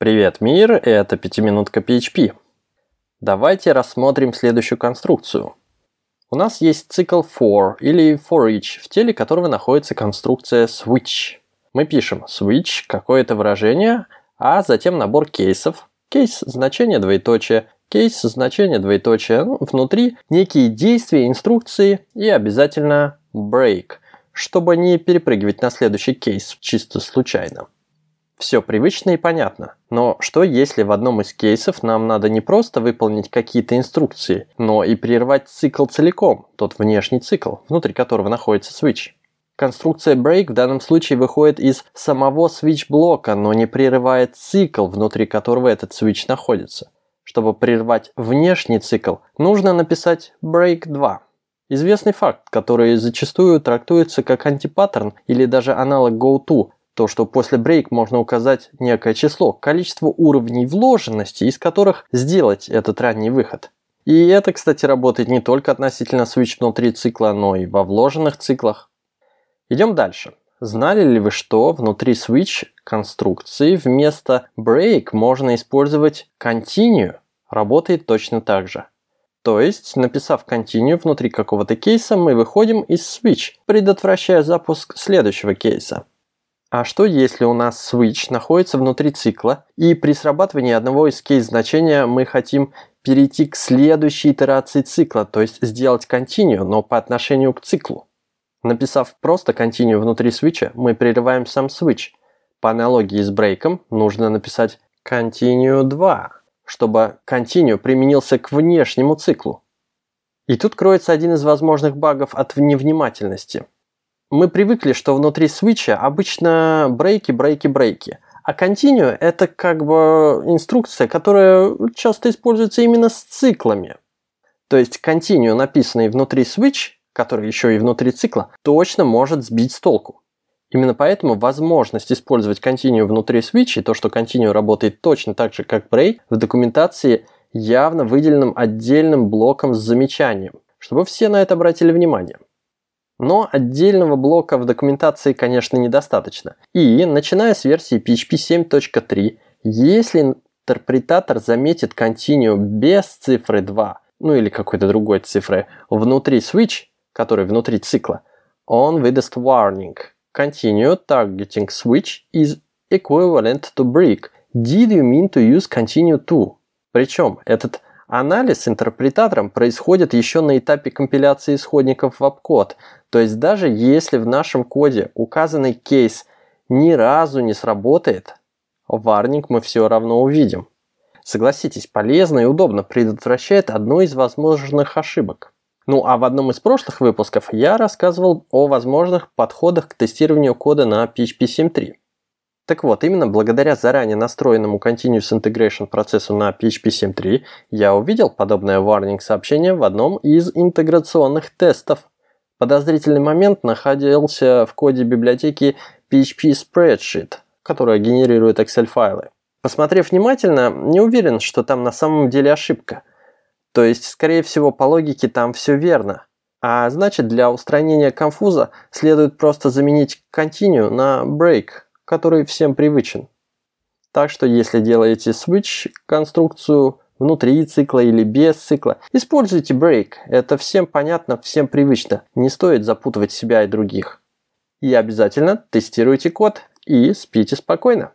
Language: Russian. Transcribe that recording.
Привет, мир! Это пятиминутка PHP. Давайте рассмотрим следующую конструкцию. У нас есть цикл for или for each, в теле которого находится конструкция switch. Мы пишем switch, какое-то выражение, а затем набор кейсов. Кейс – значение двоеточие, кейс – значение двоеточие. Ну, внутри некие действия, инструкции и обязательно break, чтобы не перепрыгивать на следующий кейс чисто случайно. Все привычно и понятно. Но что если в одном из кейсов нам надо не просто выполнить какие-то инструкции, но и прервать цикл целиком, тот внешний цикл, внутри которого находится switch? Конструкция break в данном случае выходит из самого switch блока, но не прерывает цикл, внутри которого этот switch находится. Чтобы прервать внешний цикл, нужно написать break 2. Известный факт, который зачастую трактуется как антипаттерн или даже аналог goTo, то, что после break можно указать некое число, количество уровней вложенности, из которых сделать этот ранний выход. И это, кстати, работает не только относительно switch внутри цикла, но и во вложенных циклах. Идем дальше. Знали ли вы, что внутри switch конструкции вместо break можно использовать continue? Работает точно так же. То есть, написав continue внутри какого-то кейса, мы выходим из switch, предотвращая запуск следующего кейса. А что если у нас switch находится внутри цикла, и при срабатывании одного из кейс-значения мы хотим перейти к следующей итерации цикла, то есть сделать continue, но по отношению к циклу? Написав просто continue внутри свитча, мы прерываем сам switch. По аналогии с брейком нужно написать continue 2, чтобы continue применился к внешнему циклу. И тут кроется один из возможных багов от невнимательности – мы привыкли, что внутри свитча обычно брейки, брейки, брейки. А continue – это как бы инструкция, которая часто используется именно с циклами. То есть continue, написанный внутри switch, который еще и внутри цикла, точно может сбить с толку. Именно поэтому возможность использовать continue внутри switch и то, что continue работает точно так же, как break, в документации явно выделенным отдельным блоком с замечанием, чтобы все на это обратили внимание. Но отдельного блока в документации, конечно, недостаточно. И, начиная с версии PHP 7.3, если интерпретатор заметит continue без цифры 2, ну или какой-то другой цифры, внутри switch, который внутри цикла, он выдаст warning. Continue targeting switch is equivalent to break. Did you mean to use continue to? Причем этот Анализ интерпретатором происходит еще на этапе компиляции исходников в обкод, то есть даже если в нашем коде указанный кейс ни разу не сработает, варник мы все равно увидим. Согласитесь, полезно и удобно предотвращает одну из возможных ошибок. Ну а в одном из прошлых выпусков я рассказывал о возможных подходах к тестированию кода на PHP 7.3. Так вот, именно благодаря заранее настроенному Continuous Integration процессу на PHP 7.3 я увидел подобное warning сообщение в одном из интеграционных тестов. Подозрительный момент находился в коде библиотеки PHP Spreadsheet, которая генерирует Excel-файлы. Посмотрев внимательно, не уверен, что там на самом деле ошибка. То есть, скорее всего, по логике там все верно. А значит, для устранения конфуза следует просто заменить continue на break – который всем привычен. Так что если делаете switch конструкцию внутри цикла или без цикла, используйте break. Это всем понятно, всем привычно. Не стоит запутывать себя и других. И обязательно тестируйте код и спите спокойно.